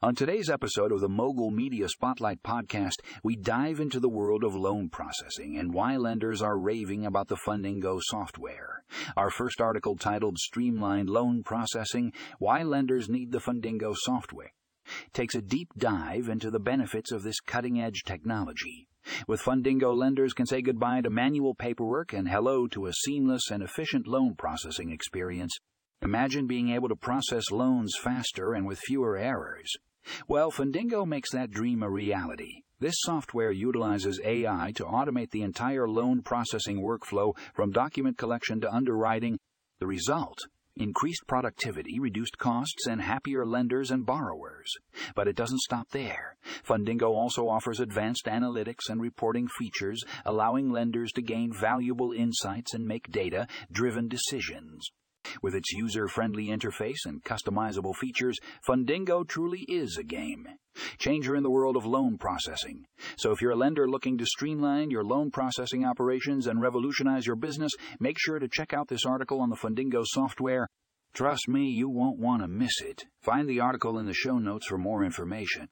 On today's episode of the Mogul Media Spotlight podcast, we dive into the world of loan processing and why lenders are raving about the Fundingo software. Our first article titled Streamlined Loan Processing Why Lenders Need the Fundingo Software takes a deep dive into the benefits of this cutting edge technology. With Fundingo, lenders can say goodbye to manual paperwork and hello to a seamless and efficient loan processing experience. Imagine being able to process loans faster and with fewer errors. Well, Fundingo makes that dream a reality. This software utilizes AI to automate the entire loan processing workflow from document collection to underwriting. The result? Increased productivity, reduced costs, and happier lenders and borrowers. But it doesn't stop there. Fundingo also offers advanced analytics and reporting features, allowing lenders to gain valuable insights and make data driven decisions. With its user friendly interface and customizable features, Fundingo truly is a game. Changer in the world of loan processing. So if you're a lender looking to streamline your loan processing operations and revolutionize your business, make sure to check out this article on the Fundingo software. Trust me, you won't want to miss it. Find the article in the show notes for more information.